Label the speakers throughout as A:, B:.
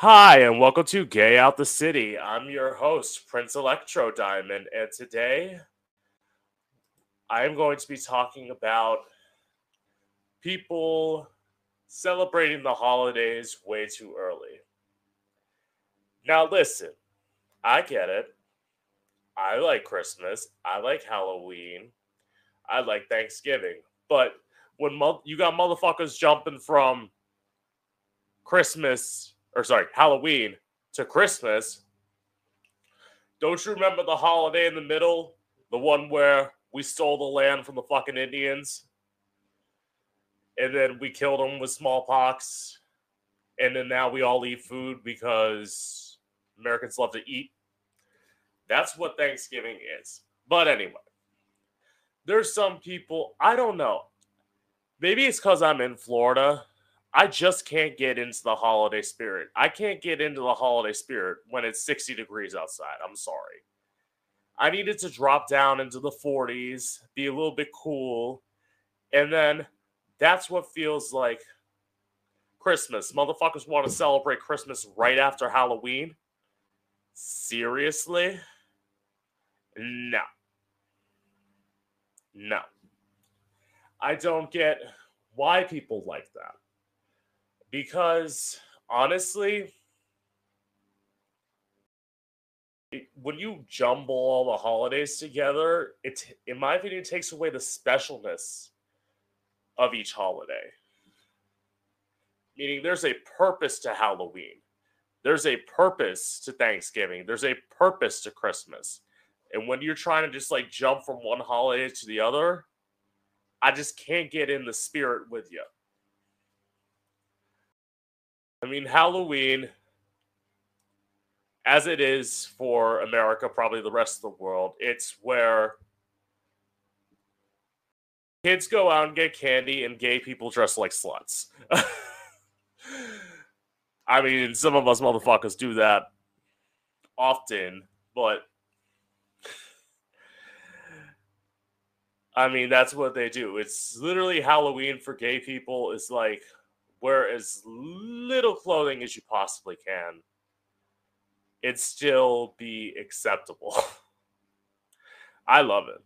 A: Hi, and welcome to Gay Out the City. I'm your host, Prince Electro Diamond, and today I'm going to be talking about people celebrating the holidays way too early. Now, listen, I get it. I like Christmas, I like Halloween, I like Thanksgiving, but when mo- you got motherfuckers jumping from Christmas or sorry, Halloween to Christmas. Don't you remember the holiday in the middle? The one where we stole the land from the fucking Indians? And then we killed them with smallpox. And then now we all eat food because Americans love to eat. That's what Thanksgiving is. But anyway, there's some people, I don't know. Maybe it's because I'm in Florida I just can't get into the holiday spirit. I can't get into the holiday spirit when it's 60 degrees outside. I'm sorry. I needed to drop down into the 40s, be a little bit cool, and then that's what feels like Christmas. Motherfuckers want to celebrate Christmas right after Halloween? Seriously? No. No. I don't get why people like that because honestly, when you jumble all the holidays together, it, in my opinion, takes away the specialness of each holiday. Meaning, there's a purpose to Halloween, there's a purpose to Thanksgiving, there's a purpose to Christmas. And when you're trying to just like jump from one holiday to the other, I just can't get in the spirit with you. I mean, Halloween, as it is for America, probably the rest of the world, it's where kids go out and get candy and gay people dress like sluts. I mean, some of us motherfuckers do that often, but I mean, that's what they do. It's literally Halloween for gay people. It's like wear as little clothing as you possibly can and still be acceptable. I love it.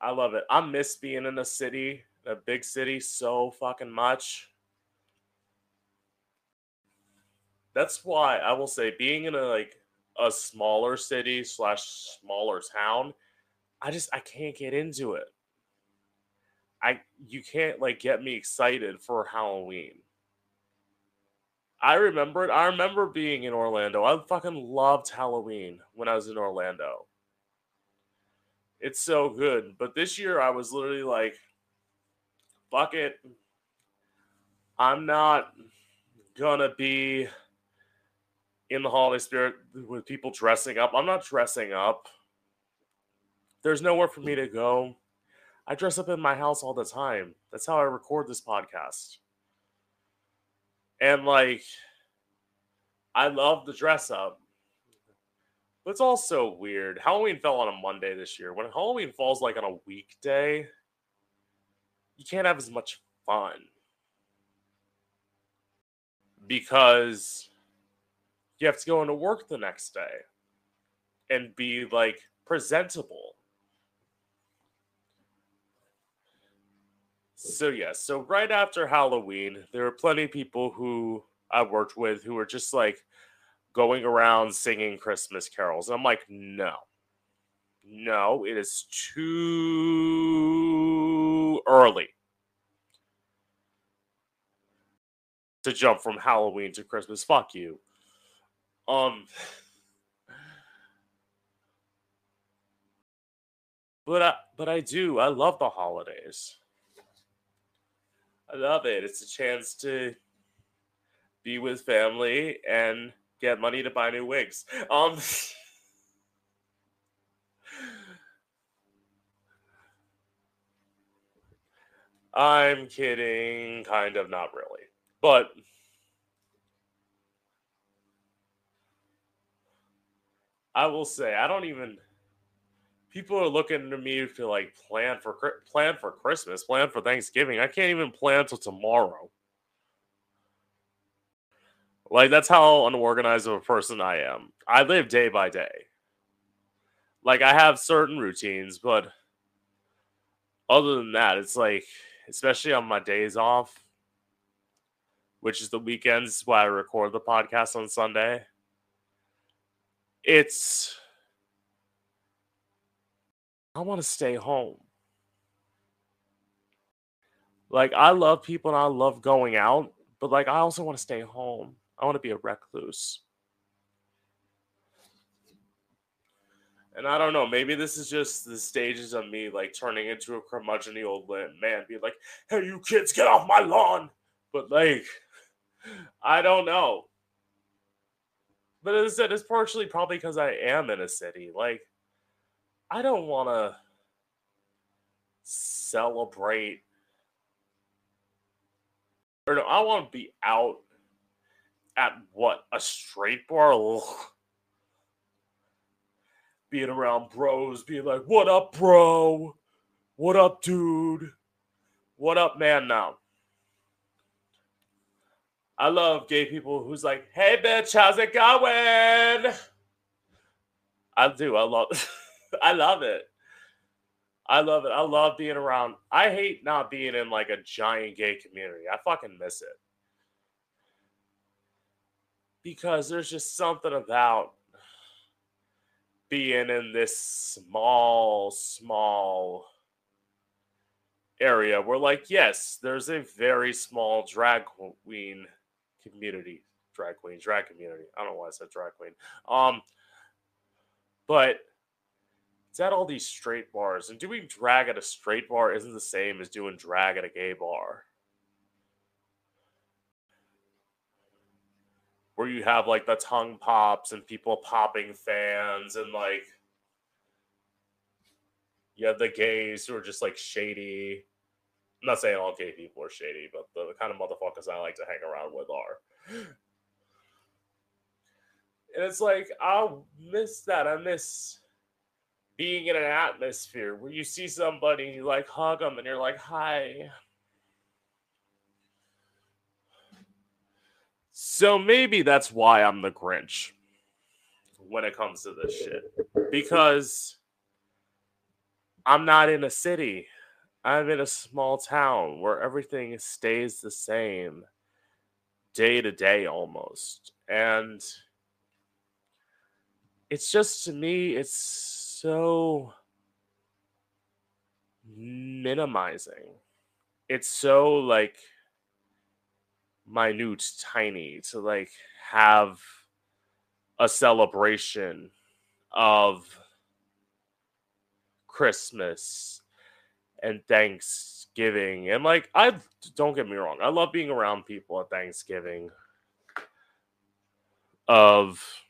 A: I love it. I miss being in a city, a big city, so fucking much. That's why I will say being in a like a smaller city slash smaller town, I just I can't get into it. I you can't like get me excited for Halloween. I remember it. I remember being in Orlando. I fucking loved Halloween when I was in Orlando. It's so good. But this year I was literally like, fuck it. I'm not gonna be in the holiday spirit with people dressing up. I'm not dressing up. There's nowhere for me to go. I dress up in my house all the time. That's how I record this podcast. And like, I love the dress up. But it's also weird. Halloween fell on a Monday this year. When Halloween falls like on a weekday, you can't have as much fun. Because you have to go into work the next day and be like presentable So yes, yeah, so right after Halloween, there were plenty of people who I worked with who were just like going around singing Christmas carols. And I'm like, no. No, it is too early to jump from Halloween to Christmas. Fuck you. Um But I, but I do. I love the holidays. I love it. It's a chance to be with family and get money to buy new wigs. Um I'm kidding, kind of, not really. But I will say, I don't even people are looking to me to like plan for plan for Christmas, plan for Thanksgiving. I can't even plan till tomorrow. Like that's how unorganized of a person I am. I live day by day. Like I have certain routines, but other than that, it's like especially on my days off, which is the weekends where I record the podcast on Sunday. It's I want to stay home. Like I love people and I love going out, but like I also want to stay home. I want to be a recluse. And I don't know, maybe this is just the stages of me like turning into a curmudgeon old man, being like, hey, you kids, get off my lawn. But like, I don't know. But as I said, it's partially probably because I am in a city. Like, I don't want to celebrate, or no, I want to be out at what a straight bar. Being around bros, being like, "What up, bro? What up, dude? What up, man?" Now, I love gay people who's like, "Hey, bitch, how's it going?" I do. I love. I love it. I love it. I love being around. I hate not being in like a giant gay community. I fucking miss it. Because there's just something about being in this small, small area where, like, yes, there's a very small drag queen community. Drag queen, drag community. I don't know why I said drag queen. Um, but it's at all these straight bars, and doing drag at a straight bar isn't the same as doing drag at a gay bar. Where you have like the tongue pops and people popping fans, and like you have the gays who are just like shady. I'm not saying all gay people are shady, but the, the kind of motherfuckers I like to hang around with are. And it's like, I miss that. I miss being in an atmosphere where you see somebody and you like hug them and you're like, hi. So maybe that's why I'm the Grinch when it comes to this shit. Because I'm not in a city. I'm in a small town where everything stays the same day to day almost. And it's just to me, it's so minimizing. It's so like minute, tiny to like have a celebration of Christmas and Thanksgiving. And like I don't get me wrong, I love being around people at Thanksgiving of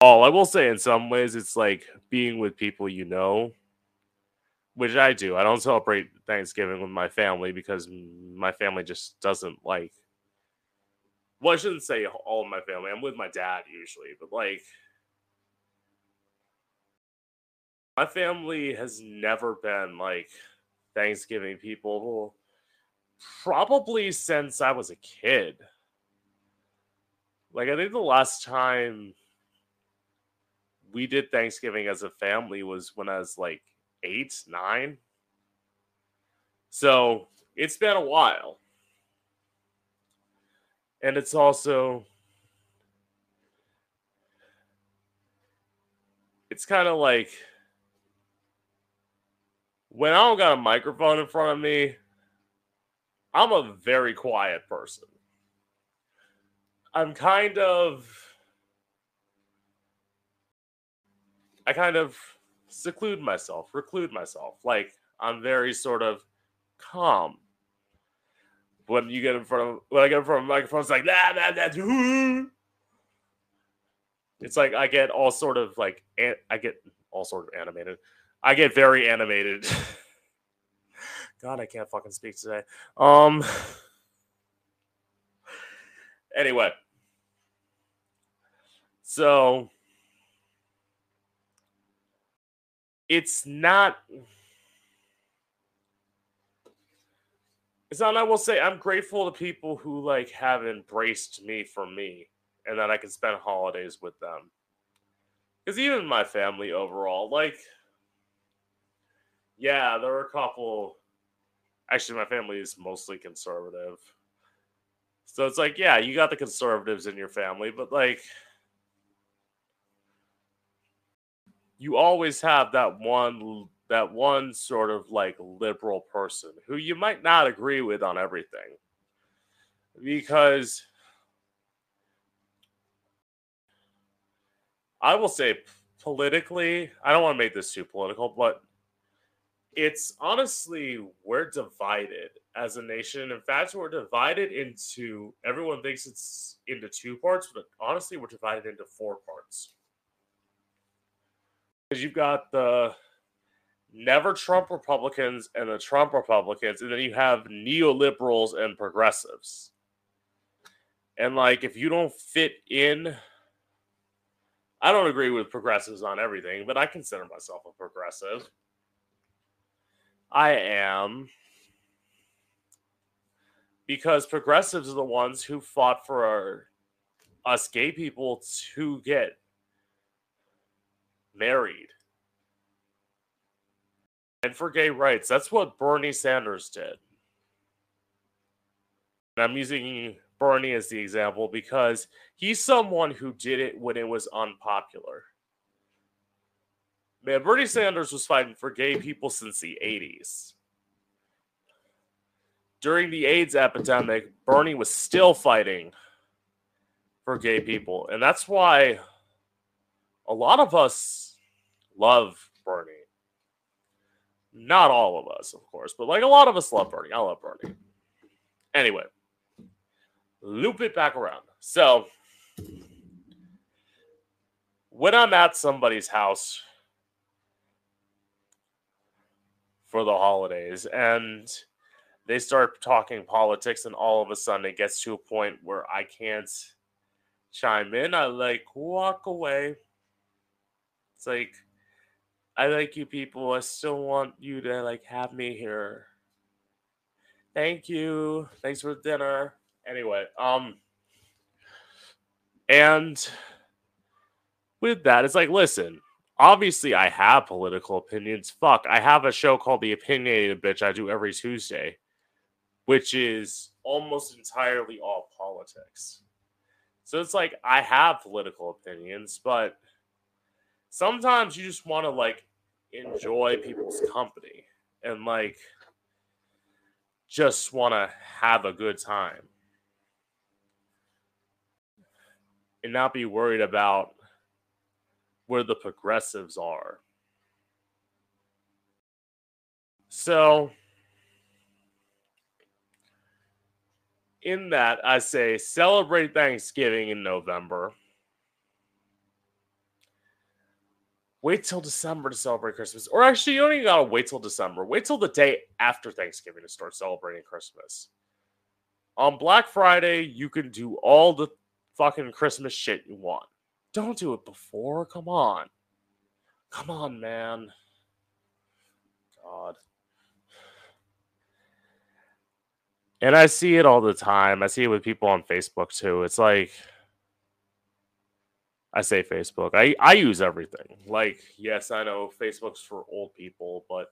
A: all. I will say, in some ways, it's like being with people you know, which I do. I don't celebrate Thanksgiving with my family because my family just doesn't like. Well, I shouldn't say all of my family. I'm with my dad usually, but like. My family has never been like Thanksgiving people probably since I was a kid. Like I think the last time we did Thanksgiving as a family was when I was like eight, nine. So it's been a while. And it's also it's kind of like when I don't got a microphone in front of me, I'm a very quiet person. I'm kind of I kind of seclude myself, reclude myself. Like I'm very sort of calm. When you get in front of when I get in front of a microphone, it's like that, that, that. It's like I get all sort of like I get all sort of animated. I get very animated. God, I can't fucking speak today. Um. Anyway, so it's not It's not. I will say I'm grateful to people who like have embraced me for me, and that I can spend holidays with them. Because even my family overall, like, yeah, there are a couple. Actually, my family is mostly conservative. So it's like, yeah, you got the conservatives in your family, but like, you always have that one that one sort of like liberal person who you might not agree with on everything because I will say politically, I don't want to make this too political, but it's honestly we're divided as a nation. In fact, we're divided into everyone thinks it's into two parts, but honestly, we're divided into four parts. Because you've got the never Trump Republicans and the Trump Republicans, and then you have neoliberals and progressives. And like, if you don't fit in, I don't agree with progressives on everything, but I consider myself a progressive. I am because progressives are the ones who fought for our, us gay people to get married and for gay rights. That's what Bernie Sanders did. And I'm using Bernie as the example because he's someone who did it when it was unpopular. Man, Bernie Sanders was fighting for gay people since the 80s. During the AIDS epidemic, Bernie was still fighting for gay people. And that's why a lot of us love Bernie. Not all of us, of course, but like a lot of us love Bernie. I love Bernie. Anyway, loop it back around. So, when I'm at somebody's house for the holidays and they start talking politics, and all of a sudden it gets to a point where I can't chime in, I like walk away. It's like, I like you people. I still want you to like have me here. Thank you. Thanks for dinner. Anyway, um and with that, it's like, listen, obviously I have political opinions. Fuck, I have a show called The Opinionated Bitch I do every Tuesday, which is almost entirely all politics. So it's like I have political opinions, but sometimes you just want to like enjoy people's company and like just want to have a good time and not be worried about where the progressives are. So, in that, I say celebrate Thanksgiving in November wait till December to celebrate Christmas. Or actually, you don't even gotta wait till December. Wait till the day after Thanksgiving to start celebrating Christmas. On Black Friday, you can do all the fucking Christmas shit you want. Don't do it before. Come on. Come on, man. God. And I see it all the time. I see it with people on Facebook too. It's like, I say Facebook. I, I use everything. Like, yes, I know Facebook's for old people, but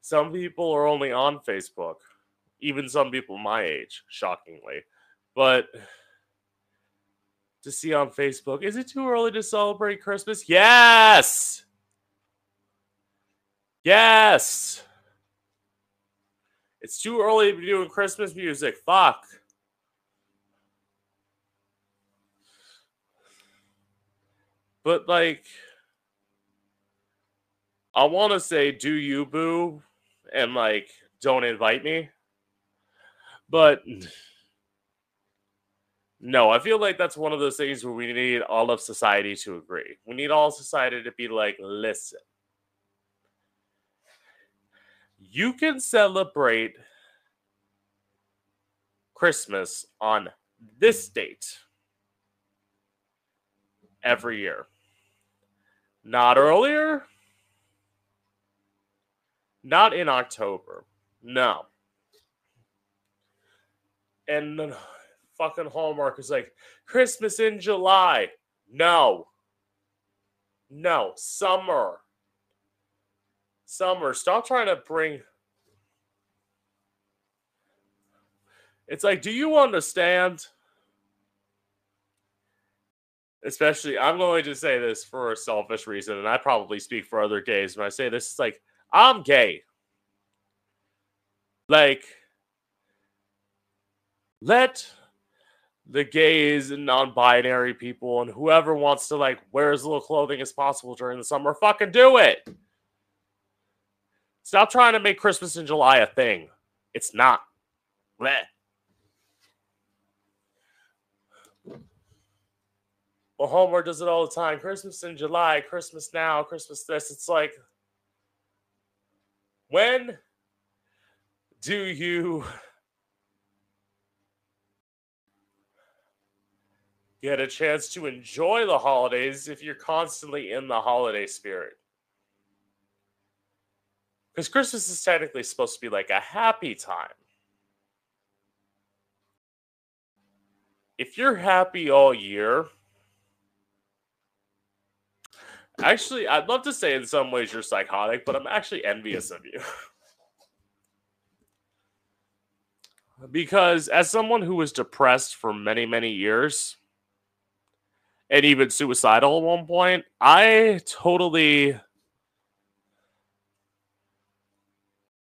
A: some people are only on Facebook. Even some people my age, shockingly. But to see on Facebook, is it too early to celebrate Christmas? Yes! Yes! It's too early to be doing Christmas music. Fuck. But like, I want to say, do you boo? And like, don't invite me. But no, I feel like that's one of those things where we need all of society to agree. We need all society to be like, listen, you can celebrate Christmas on this date every year. Not earlier. Not in October. No. And then fucking Hallmark is like, Christmas in July. No. No. Summer. Summer. Stop trying to bring. It's like, do you understand? Especially, I'm going to say this for a selfish reason, and I probably speak for other gays when I say this. It's like, I'm gay. Like, let the gays and non-binary people and whoever wants to like wear as little clothing as possible during the summer fucking do it. Stop trying to make Christmas in July a thing. It's not. Bleh. Well, Homer does it all the time. Christmas in July, Christmas now, Christmas this. It's like, when do you get a chance to enjoy the holidays if you're constantly in the holiday spirit? Because Christmas is technically supposed to be like a happy time. If you're happy all year, actually, I'd love to say in some ways you're psychotic, but I'm actually envious of you. because as someone who was depressed for many, many years, and even suicidal at one point, I totally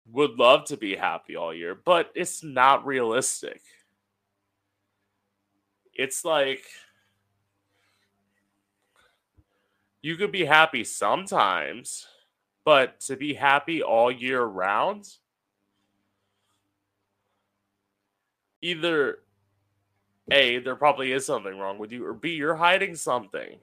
A: would love to be happy all year, but it's not realistic. It's like you could be happy sometimes, but to be happy all year round, either A, there probably is something wrong with you, or B, you're hiding something.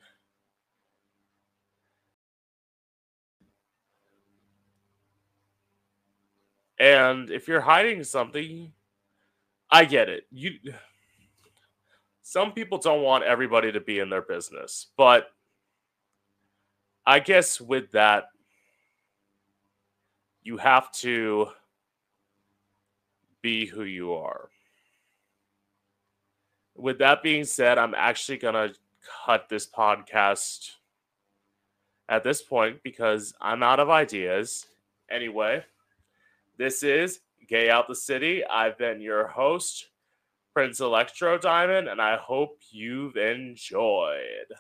A: And if you're hiding something, I get it. You some people don't want everybody to be in their business, but I guess with that you have to be who you are. With that being said, I'm actually going to cut this podcast at this point because I'm out of ideas. Anyway, this is Gay Out the City. I've been your host, Prince Electro Diamond, and I hope you've enjoyed.